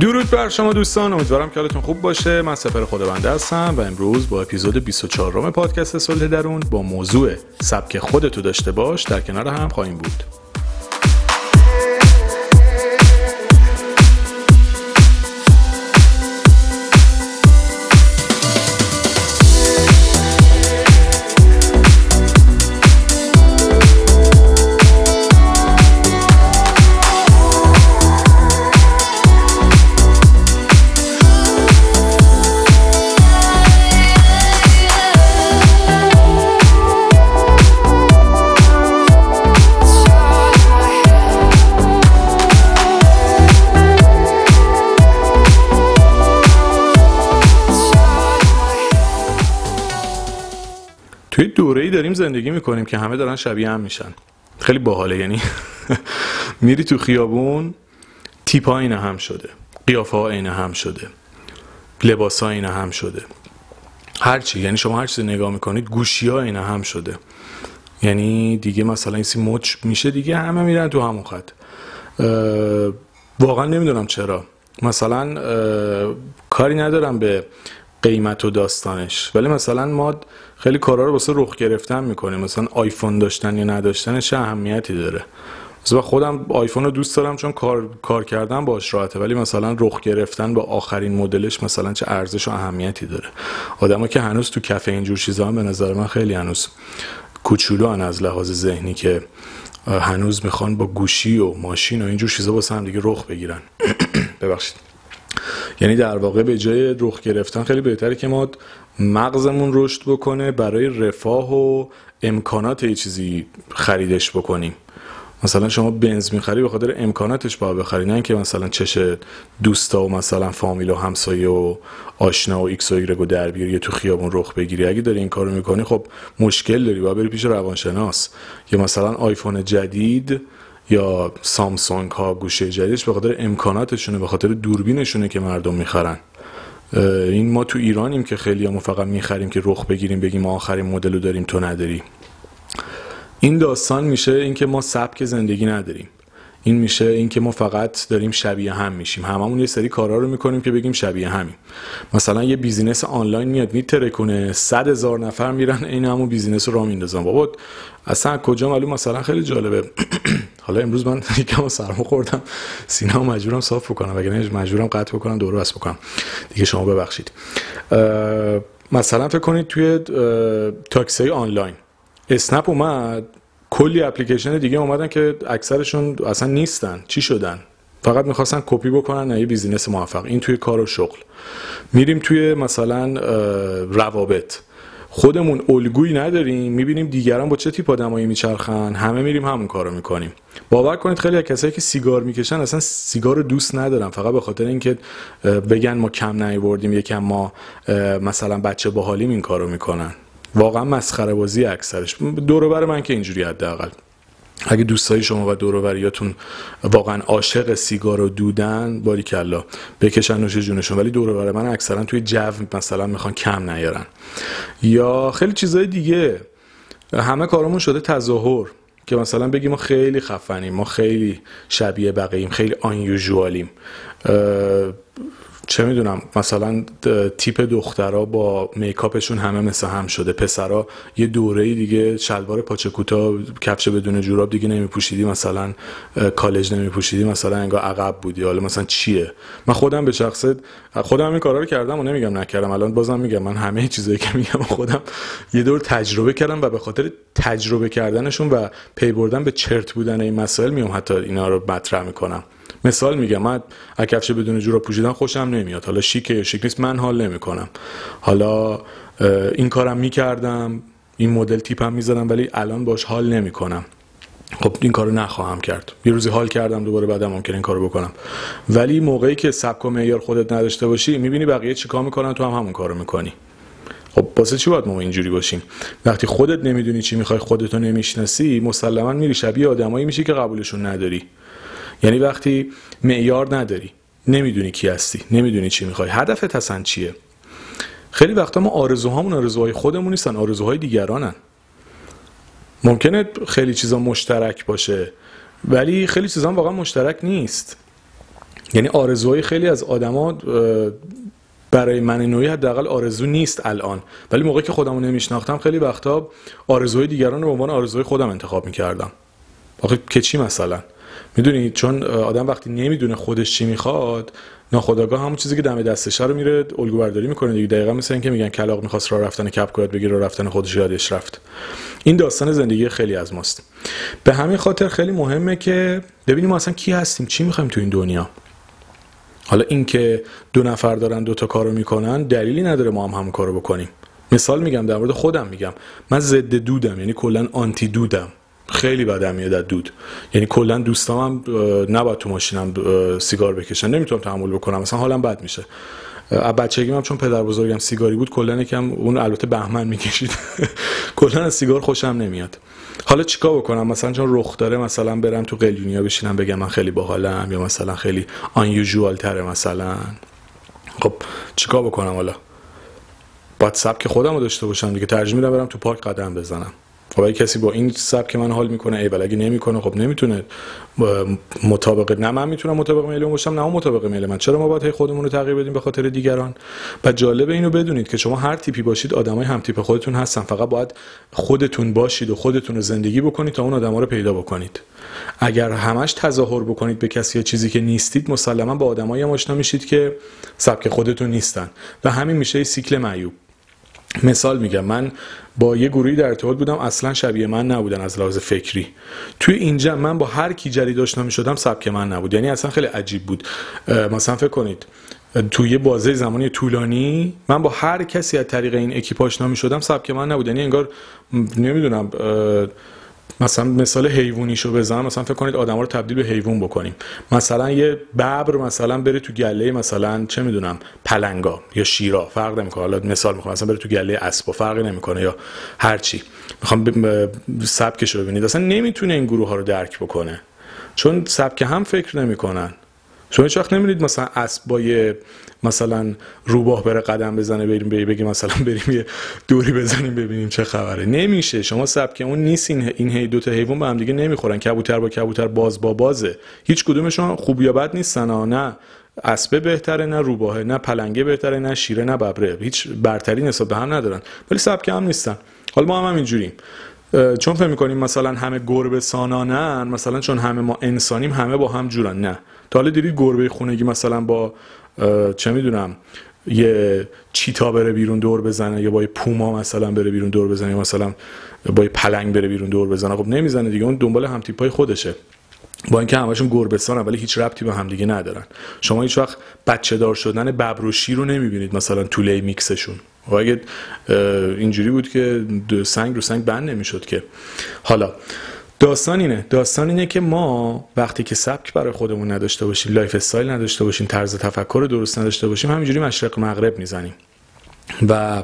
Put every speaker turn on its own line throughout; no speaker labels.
درود بر شما دوستان امیدوارم که حالتون خوب باشه. من سفر خداونده هستم و امروز با اپیزود 24 روم پادکست صلح درون با موضوع سبک خودتو داشته باش در کنار هم خواهیم بود. زندگی می‌کنیم که همه دارن شبیه هم میشن. خیلی باحاله یعنی میری تو خیابون تیپ ها اینه هم شده قیافه ها اینه هم شده لباس ها اینه هم شده. هرچی یعنی شما هر چیزی نگاه می‌کنید گوشی ها اینه هم شده. یعنی دیگه مثلا این سی مچ میشه دیگه همه میرن تو همون خط. واقعا نمی‌دونم چرا. مثلا کاری ندارم به قیمت و داستانش. ولی مثلا ما خیلی کارا رو واسه رخ گرفتن می‌کنیم مثلا آیفون داشتن یا نداشتنش اهمیتی داره؟ مثلا خودم آیفون رو دوست دارم چون کار, کار کردن باش راحته ولی مثلا رخ گرفتن با آخرین مدلش مثلا چه ارزش و اهمیتی داره؟ آدما که هنوز تو کف اینجور چیزا هم به نظر من خیلی هنوز کوچولو از لحاظ ذهنی که هنوز می‌خوان با گوشی و ماشین و اینجور چیزا واسه هم دیگه رخ بگیرن. ببخشید. یعنی در واقع به جای رخ گرفتن خیلی بهتره که ما مغزمون رشد بکنه برای رفاه و امکانات یه چیزی خریدش بکنیم. مثلا شما بنز می‌خری به خاطر امکاناتش باید بخری نه که مثلا چش دوستا و مثلا فامیل و همسایه و آشنا و ایکس و ایگرگ و در بیاری تو خیابون رخ بگیری. اگه داری این کارو می‌کنی خب مشکل داری باید بری پیش روانشناس. یا مثلا آیفون جدید یا سامسونگ ها گوشی جدیدش به خاطر امکاناتشونه به خاطر دوربینشونه که مردم می‌خرن. این ما تو ایرانیم که خیلی همو فقط می‌خریم که رخ بگیریم بگیم ما آخرین مدل رو داریم تو نداری. این داستان میشه اینکه ما سبک زندگی نداریم. این میشه اینکه ما فقط داریم شبیه هم میشیم. هممون یه سری کارا رو می‌کنیم که بگیم شبیه همیم. مثلا یه business آنلاین میاد میترکونه صد هزار نفر میرن این همون business رو را میندازن. بابا اصلا کجا معلوم؟ مثلا خیلی جالبه. حالا امروز من یکم سرما خوردم سینه مجبورم صاف بکنم اگه مجبورم قطع بکنم دور بس بکنم. دیگه شما ببخشید. مثلا فکر کنید توی تاکسی آنلاین. اسنپ اومد کلی اپلیکیشن دیگه اومدن که اکثرشون اصلا نیستن. چی شدن؟ فقط می‌خواستن کپی بکنن یه business موفق. این توی کار و شغل. میریم توی مثلا روابط. خودمون الگویی نداریم می‌بینیم دیگران با چه تیپ آدمایی میچرخن؟ همه میریم همون کارو می‌کنیم. باور کنید خیلی از کسایی که سیگار می‌کشن اصلا سیگار رو دوست ندارن. فقط به خاطر اینکه بگن ما کم نیوردیم یکم ما مثلا بچه باحالیم این کارو می‌کنن. واقعا مسخره بازی اکثرش. دور من که اینجوری حداقل. اگه دوستای شما و دوروبریاتون واقعا عاشق سیگار و دودن باری کلا بکشن نوش جونشون. ولی دور من اکثرا توی جو مثلا می‌خوان کم نیارن. یا خیلی چیزای دیگه. همه کارمون شده تظاهر که مثلا بگیم ما خیلی خفنیم ما خیلی شبیه بقییم خیلی آن چه می‌دونم مثلا تیپ دخترها با میکاپشون همه مثل هم شده. پسرا یه دوره دیگه شلوار پاچه کوتاه کفش بدون جوراب دیگه نمیپوشیدی مثلا کالج نمیپوشیدی مثلا انگار عقب بودی. حالا مثلا چیه؟ من خودم به شخصه خودم این کارا رو کردم و نمیگم نکردم. الان بازم میگم من همه چیزایی که میگم خودم یه دور تجربه کردم و به خاطر تجربه کردنشون و پی بردن به چرت بودن این مسائل میام حتی اینا رو مطرح می‌کنم. مثال میگم من کفش بدون جوراب پوشیدن خوشم نمیاد. حالا شیکه یا شیک نیست من حال نمی‌کنم. حالا این کارم می‌کردم این مدل تیپم می‌زدم ولی الان باش حال نمی‌کنم. خب این کارو نخواهم کرد. یه روزی حال کردم دوباره بعدم ممکن این کارو بکنم. ولی موقعی که سبک و معیار خودت نداشته باشی می‌بینی بقیه چیکار می‌کنن تو هم همون کارو می‌کنی. خب واسه چی باید ما اینجوری باشیم؟ وقتی خودت نمی‌دونی چی می‌خوای خودتو نمی‌شناسی مسلما میری شبیه آدمایی میشی که قبولشون نداری. یعنی وقتی معیار نداری نمی‌دونی کی هستی نمی‌دونی چی می‌خوای. هدفت اصلا چیه؟ خیلی وقتا ما آرزوهامون آرزوهای خودمون نیستن آرزوهای دیگرانن. ممکنه خیلی چیزا مشترک باشه ولی خیلی چیزا واقعا مشترک نیست. یعنی آرزوهای خیلی از آدما برای من نوعی حداقل آرزو نیست الان. ولی موقعی که خودمو نمیشناختم خیلی وقتا آرزوهای دیگران رو به عنوان آرزوهای خودم انتخاب می‌کردم. آخه که چی مثلا؟ می‌دونی چون آدم وقتی نمی‌دونه خودش چی می‌خواد ناخداگاه همون چیزی که دم دستش رو میره الگو برداری می‌کنه دیگه. دقیقا مثل اینکه میگن کلاق می‌خواست راه رفتن کپ یاد بگیره راه رفتن خودش یادش رفت. این داستان زندگی خیلی از ماست. به همین خاطر خیلی مهمه که ببینیم اصلا کی هستیم چی می‌خوایم تو این دنیا. حالا اینکه دو نفر دارن دو تا کارو می‌کنن دلیلی نداره ما هم همون کارو بکنیم. مثال میگم در مورد خودم میگم. من ضد دودم یعنی کلا آنتی دودم. خیلی بدم میاد از دود. یعنی کلا دوستام هم نباید تو ماشینم سیگار بکشن. نمی‌تونم تحمل بکنم. مثلا حالم بد میشه. بچگیم هم چون پدر بزرگم سیگاری بود کلا یکم اون البته بهمن می‌کشید. کلا از سیگار خوشم نمیاد. حالا چیکار بکنم؟ مثلا چون رخ داره مثلا برم تو قلیونیا بشینم بگم من خیلی باحالم یا مثلا خیلی آن تره مثلا. خب چیکار بکنم حالا؟ باید سبک خودم رو داشته باشم دیگه. ترجیح میدم برم تو پارک قدم بزنم. خب اگه کسی با این سبک من حال می‌کنه ای ولی اگه نمی‌کنه خب نمی‌تونه مطابق نه من می‌تونم مطابق میل اون باشم نه اون مطابق میل من. چرا ما باید خودمون رو تغییر بدیم به خاطر دیگران؟ و جالب اینو بدونید که شما هر تیپی باشید آدمای هم تیپ خودتون هستن. فقط باید خودتون باشید و خودتون رو زندگی بکنید تا اون آدما رو پیدا بکنید. اگر همش تظاهر بکنید به کسی یا چیزی که نیستید مسلما با آدمایی آشنا میشید که سبک خودتون نیستن. و همین میشه سیکل معیوب. مثال میگم من با یه گروهی در ارتباط بودم اصلا شبیه من نبودن از لحاظ فکری. توی اینجا من با هر کی جدید آشنا می‌شدم سبک من نبود. یعنی اصلا خیلی عجیب بود. مثلا فکر کنید توی بازه زمانی طولانی من با هر کسی از طریق این اکیپ آشنا می‌شدم سبک من نبود. یعنی انگار نمی‌دونم مثلا مثال حیوانیشو بزنم مثلا فکر کنید آدما رو تبدیل به حیوان بکنیم. مثلا یه ببر مثلا بره تو گله مثلا چه می‌دونم پلنگا یا شیرا فرق نمی‌کنه. حالا مثال می‌خوام مثلا بره تو گله اسبا فرق نمی‌کنه یا هر چی. می‌خوام سبکش رو ببینید. اصلا نمی‌تونه این گروه ها رو درک بکنه. چون سبک هم فکر نمی‌کنن. شما هیچ وقت نمی‌دید مثلا اسب با یه مثلا روباه بره قدم بزنه بریم بگیم مثلا بریم یه دوری بزنیم ببینیم چه خبره. نمیشه. شما سبک اون نیست این این هی دو تا حیوان به هم دیگه نمی‌خورن. کبوتر با کبوتر باز با بازه. هیچ کدومشون خوب یا بد نیستن نه اسبه بهتره نه روباهه نه پلنگه بهتره نه شیره نه ببره. هیچ برتری نسبت به هم ندارن. ولی سبک هم نیستن. حالا ما هم همینجوریم. چون فکر می‌کنیم مثلا همه گربه سانانن مثلا چون همه ما انسانیم همه با هم جورن. نه. تا حالا دیدید گربه خونگی مثلا با چه می‌دونم یه چیتا بره بیرون دور بزنه یا با یه پوما مثلا بره بیرون دور بزنه یا مثلا با یه پلنگ بره بیرون دور بزنه. خب نمی‌زنه دیگه اون دنبال هم تیپای خودشه. با اینکه همشون گربستان ولی هیچ ربطی به همدیگه ندارن. شما هیچ وقت بچه دار شدن ببر و شیر رو نمی‌بینید مثلا طوله میکسشون. و اگه اینجوری بود که سنگ رو سنگ بند نمی‌شد که. حالا داستان اینه. داستان اینه که ما وقتی که سبک برای خودمون نداشته باشیم lifestyle نداشته باشیم طرز تفکر درست نداشته باشیم همینجوری مشرق مغرب می‌زنیم. و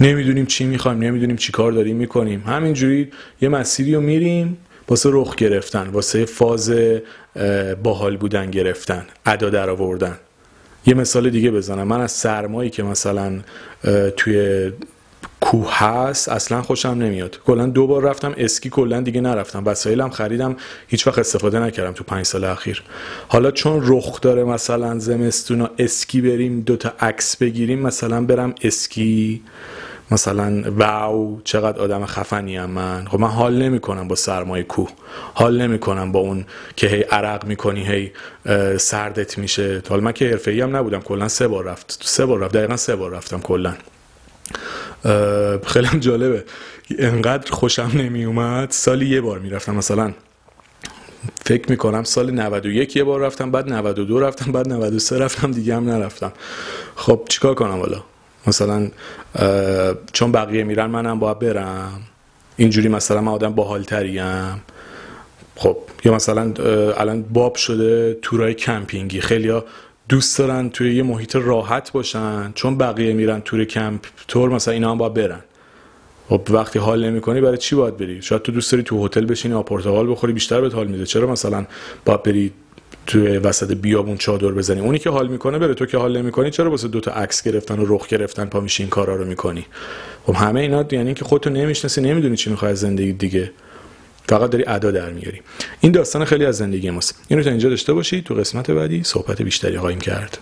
نمی‌دونیم چی می‌خوایم نمی‌دونیم چی کار داریم می‌کنیم. همینجوری یه مسیری رو میریم واسه رخ گرفتن واسه فاز باحال بودن گرفتن ادا در آوردن یه مثال دیگه بزنم. من از سرمایی که مثلا توی کوه هست اصلا خوشم نمیاد. کلا دو بار رفتم اسکی کلا دیگه نرفتم. وسایلم خریدم هیچ وقت استفاده نکردم تو پنج سال اخیر. حالا چون رخ داره مثلا زمستونا اسکی بریم دوتا عکس بگیریم مثلا برم اسکی مثلا واو چقدر آدم خفنی هم من. خب من حال نمی کنم با سرمای کوه. حال نمی کنم با اون که هی عرق می‌کنی هی سردت میشه. حالا من که حرفه‌ای هم نبودم کلا سه بار رفت. سه بار رفت. دقیقا سه بار رفتم کلا. خیلی هم جالبه. انقدر خوشم نمی اومد سالی یه بار می‌رفتم مثلا. فکر می‌کنم سال 91 یه بار رفتم بعد 92 رفتم بعد 93 رفتم دیگه هم نرفتم. خب چیکار کنم حالا؟ مثلا چون بقیه میرن منم باید برم. اینجوری مثلا من آدم باحالتریم. خب یا مثلا الان باب شده تورای کمپینگی. خیلی دوست دارن توی یه محیط راحت باشن چون بقیه میرن تور کمپ تور مثلا اینا هم باید برن. خب وقتی حال نمی‌کنی برای چی باید بری؟ شاید تو دوست داری تو هتل بشینی آب پرتقال بخوری بیشتر بهت حال میده. چرا مثلا باید بری توی وسط بیابون چادر بزنی؟ اونی که حال می‌کنه بره. تو که حال نمی‌کنی چرا واسه دو تا عکس گرفتن و رخ گرفتن پا میشین کارا رو می‌کنی؟ خب همه اینا یعنی که خودتو نمی‌شناسی نمی‌دونی چی می‌خوای از زندگی دیگه. فقط داری ادا در میاری. این داستان خیلی از زندگی ماست. اینو تا اینجا داشته باشید تو قسمت بعدی صحبت بیشتری خواهیم کرد.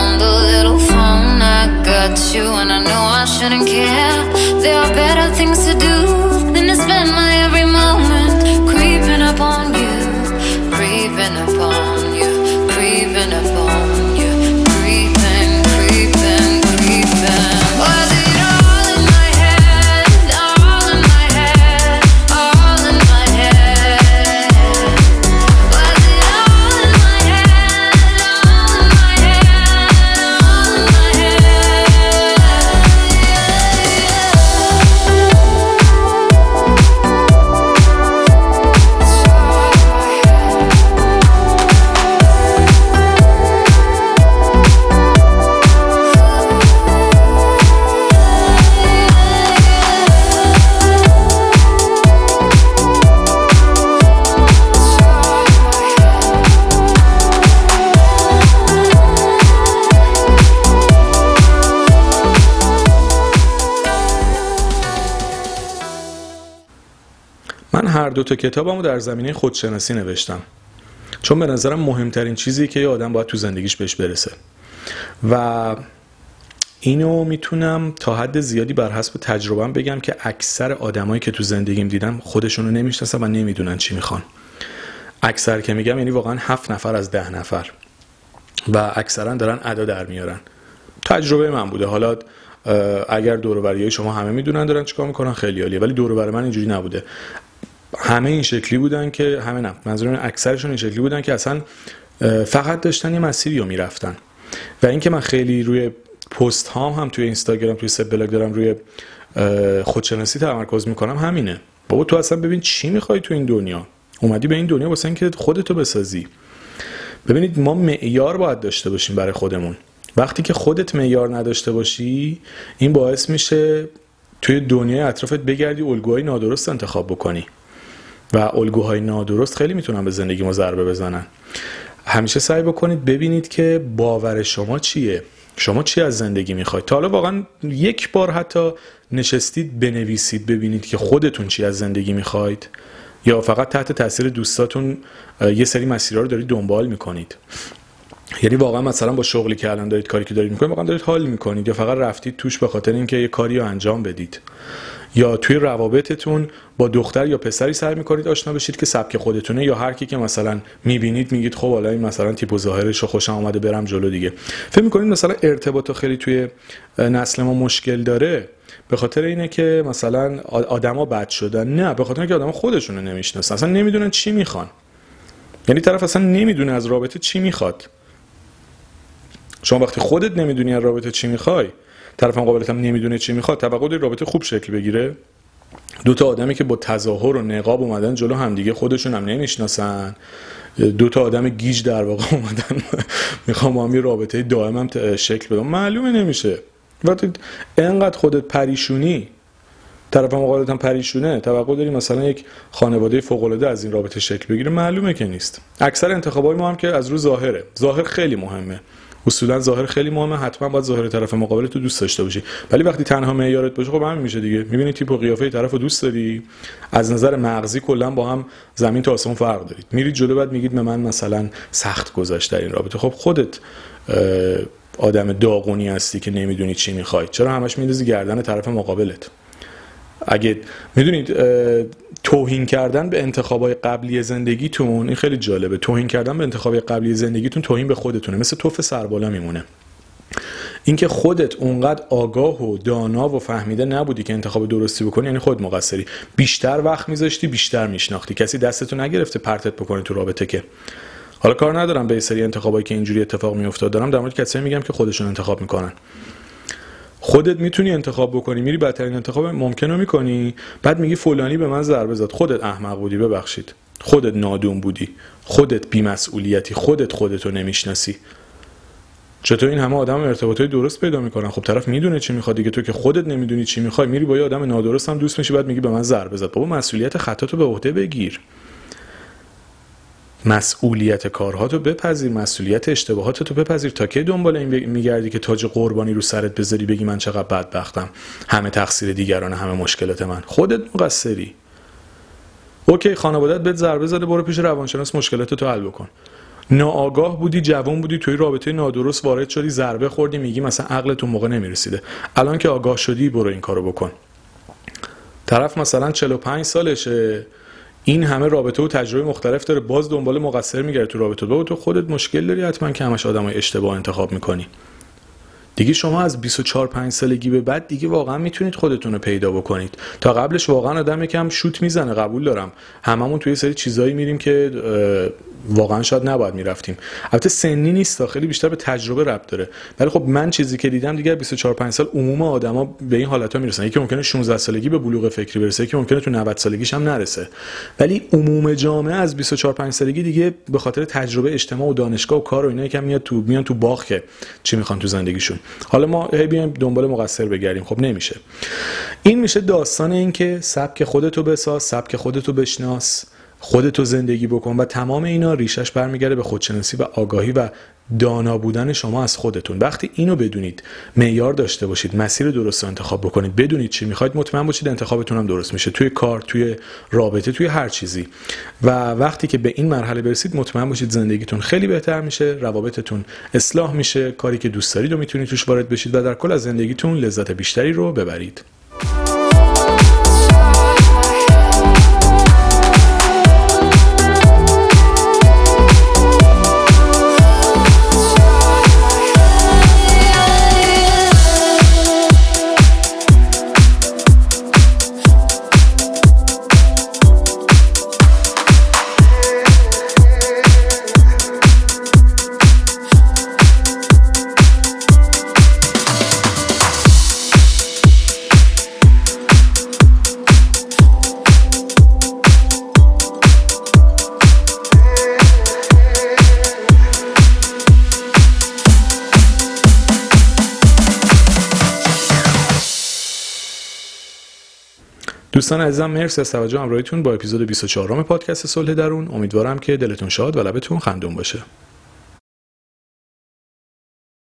On the little phone, I got you, and I know I shouldn't care. There are دو تا کتابمو در زمینه خودشناسی نوشتم. چون به نظرم مهمترین چیزی که یه آدم باید تو زندگیش بهش برسه. و اینو می‌تونم تا حد زیادی بر حسب تجربهم بگم که اکثر آدمایی که تو زندگیم دیدم خودشونو نمی‌شناسن و نمی‌دونن چی می‌خوان. اکثر که میگم یعنی واقعا هفت نفر از ده نفر. و اکثرا دارن ادا در میارن. تجربه من بوده. حالا اگر دور شما همه می‌دونن دارن چیکار می‌کنن؟ خیلی عالیه. ولی دور من اینجوری نبوده. همه این شکلی بودن که همه نه منظورم اکثرشون این شکلی بودن که اصلا فقط داشتن یه مسیری رو می‌رفتن. و اینکه من خیلی روی پست هام هم توی اینستاگرام توی سب بلاگ دارم روی خودشناسی تمرکز می‌کنم همینه. بابا تو اصلا ببین چی می‌خوای تو این دنیا؟ اومدی به این دنیا واسه اینکه خودتو بسازی. ببینید ما معیار باید داشته باشیم برای خودمون. وقتی که خودت معیار نداشته باشی این باعث میشه توی دنیای اطرافت بگردی الگوهای نادرست انتخاب بکنی. و الگوهای نادرست خیلی می‌تونن به زندگی ما ضربه بزنن. همیشه سعی بکنید ببینید که باور شما چیه؟ شما چی از زندگی می‌خواید؟ تا حالا واقعا یک بار حتی نشستید بنویسید ببینید که خودتون چی از زندگی می‌خواید. یا فقط تحت تاثیر دوستاتون یه سری مسیرها رو دارید دنبال می‌کنید. یعنی واقعا مثلا با شغلی که الان دارید کاری که دارید می‌کنید واقعا دارید حال می‌کنید یا فقط رفتید توش به خاطر اینکه یه کاری رو انجام بدید. یا توی روابطتون با دختر یا پسری سعی می‌کنید آشنا بشید که سبک خودتونه یا هر کی که مثلا می‌بینید میگید خب حالا این مثلا تیپ و ظاهرش رو خوشم اومده برم جلو دیگه. فکر می‌کنید مثلا ارتباط خیلی توی نسل ما مشکل داره؟ به خاطر اینه که مثلا آدما بد شدن. نه به خاطر اینکه آدما خودشونو نمی‌شناسن. اصلا نمی‌دونن چی می‌خوان. یعنی طرف اصلا نمی‌دونه از رابطه چی می‌خواد. شما وقتی خودت نمی‌دونی از رابطه چی می‌خوای طرف مقابلت هم نمی‌دونه چی می‌خواد توقع داری رابطه خوب شکل بگیره. دو تا آدمی که با تظاهر و نقاب اومدن جلو همدیگه خودشون هم نمی‌شناسن. دو تا آدم گیج در واقع اومدن. می‌خوام هم رابطه دائم هم شکل بدم. معلومه نمیشه. وقتی انقدر خودت پریشونی طرف مقابلت هم پریشونه توقع داری مثلا یک خانواده فوق العاده از این رابطه شکل بگیره. معلومه که نیست. اکثر انتخابای ما هم که از رو ظاهره. ظاهر خیلی مهمه. اصولا ظاهر خیلی مهمه حتما باید ظاهر طرف مقابل تو دوست داشته باشی. ولی وقتی تنها معیارت باشه خب همین میشه دیگه. می‌بینی تیپ و قیافه طرف رو دوست داری از نظر مغزی کلا با هم زمین تا آسمون فرق دارید. میرید جلو بعد میگید به من مثلا سخت گذشت در این رابطه. خب خودت آدم داغونی هستی که نمی‌دونی چی می‌خوای. چرا همش میندازی گردن طرف مقابلت؟ اگه می‌دونید توهین کردن به انتخابای قبلی زندگیتون این خیلی جالبه. توهین کردن به انتخابای قبلی زندگیتون توهین به خودتونه. مثل توف سربالا میمونه. اینکه خودت اونقدر آگاه و دانا و فهمیده نبودی که انتخاب درستی بکنی یعنی خود مقصری. بیشتر وقت میذاشتی بیشتر میشناختی. کسی دستتو نگرفته پرتت بکنی تو رابطه که. حالا کار ندارم به سری انتخابایی که اینجوری اتفاق میافتاد. دارم در مورد کسایی میگم که خودشون انتخاب می‌کنن. خودت می‌تونی انتخاب بکنی میری بدترین انتخاب ممکن رو می‌کنی. بعد میگی فلانی به من ضربه زد. خودت احمق بودی ببخشید. خودت نادون بودی. خودت بیمسئولیتی. خودت خودتو نمی‌شناسی. چطور این همه آدم ارتباطای درست پیدا می‌کنن؟ خب طرف می‌دونه چی می‌خواد دیگه. تو که خودت نمی‌دونی چی می‌خوای. میری با یه آدم نادرست هم دوست میشی بعد میگی به من ضربه زد. بابا مسئولیت خطاتو به عهده بگیر. مسئولیت کارهاتو بپذیر مسئولیت اشتباهاتتو بپذیر. تا که دنبال این میگردی که تاج قربانی رو سرت بذاری بگی من چقدر بدبختم؟ همه تقصیر دیگران همه مشکلات من. خودت مقصری. اوکی خانوادت بهت ضربه زده برو پیش روانشناس مشکلاتتو حل بکن. ناآگاه بودی جوان بودی توی رابطه نادرست وارد شدی ضربه خوردی میگی مثلا عقلتون موقع نمی‌رسیده. الان که آگاه شدی برو این کارو بکن. طرف مثلا 45 سالشه. این همه رابطه و تجربه مختلف داره. باز دنبال مقصر میگرده تو رابطه. با تو خودت مشکل داری حتما که همش آدمای اشتباه انتخاب می‌کنی. دیگه شما از 24 5 سالگی به بعد دیگه واقعا می‌تونید خودتون رو پیدا بکنید. تا قبلش واقعا آدم یکم شوت می‌زنه قبول دارم. هممون توی سری چیزایی میریم که واقعا شاید نباید می‌رفتیم. البته سنی نیست خیلی بیشتر به تجربه ربط داره. ولی خب من چیزی که دیدم دیگه 24 5 سال عموم آدما به این حالت ها می‌رسن. یکی ممکنه 16 سالگی به بلوغ فکری برسه یکی ممکنه تو 90 سالگیش هم نرسه. ولی عموم جامعه از 24 5 سالگی دیگه به خاطر تجربه اجتماع و دانشگاه و کار و اینا یکم میاد تو میان تو باغ که چی می‌خوان تو زندگیشون. حالا ما هی بیایم دنبال مقصر بگردیم. خب نمیشه. این میشه داستان این که سبک خودتو بساز سبک خودتو بشناس خودتو زندگی بکن و تمام اینا ریشش برمیگرده به خودشناسی و آگاهی و دانا بودن شما از خودتون. وقتی اینو بدونید معیار داشته باشید مسیر درست رو انتخاب بکنید بدونید چی می‌خواید مطمئن باشید انتخابتون هم درست میشه. توی کار توی رابطه توی هر چیزی. و وقتی که به این مرحله برسید مطمئن باشید زندگیتون خیلی بهتر میشه روابطتون اصلاح میشه کاری که دوست دارید و می‌تونید توش وارد بشید و در کل از زندگیتون لذت بیشتری رو ببرید. دوستان عزیزم مرسی از توجه همراهیتون با اپیزود 24 پادکست صلح درون. امیدوارم که دلتون شاد و لبتون خندون باشه.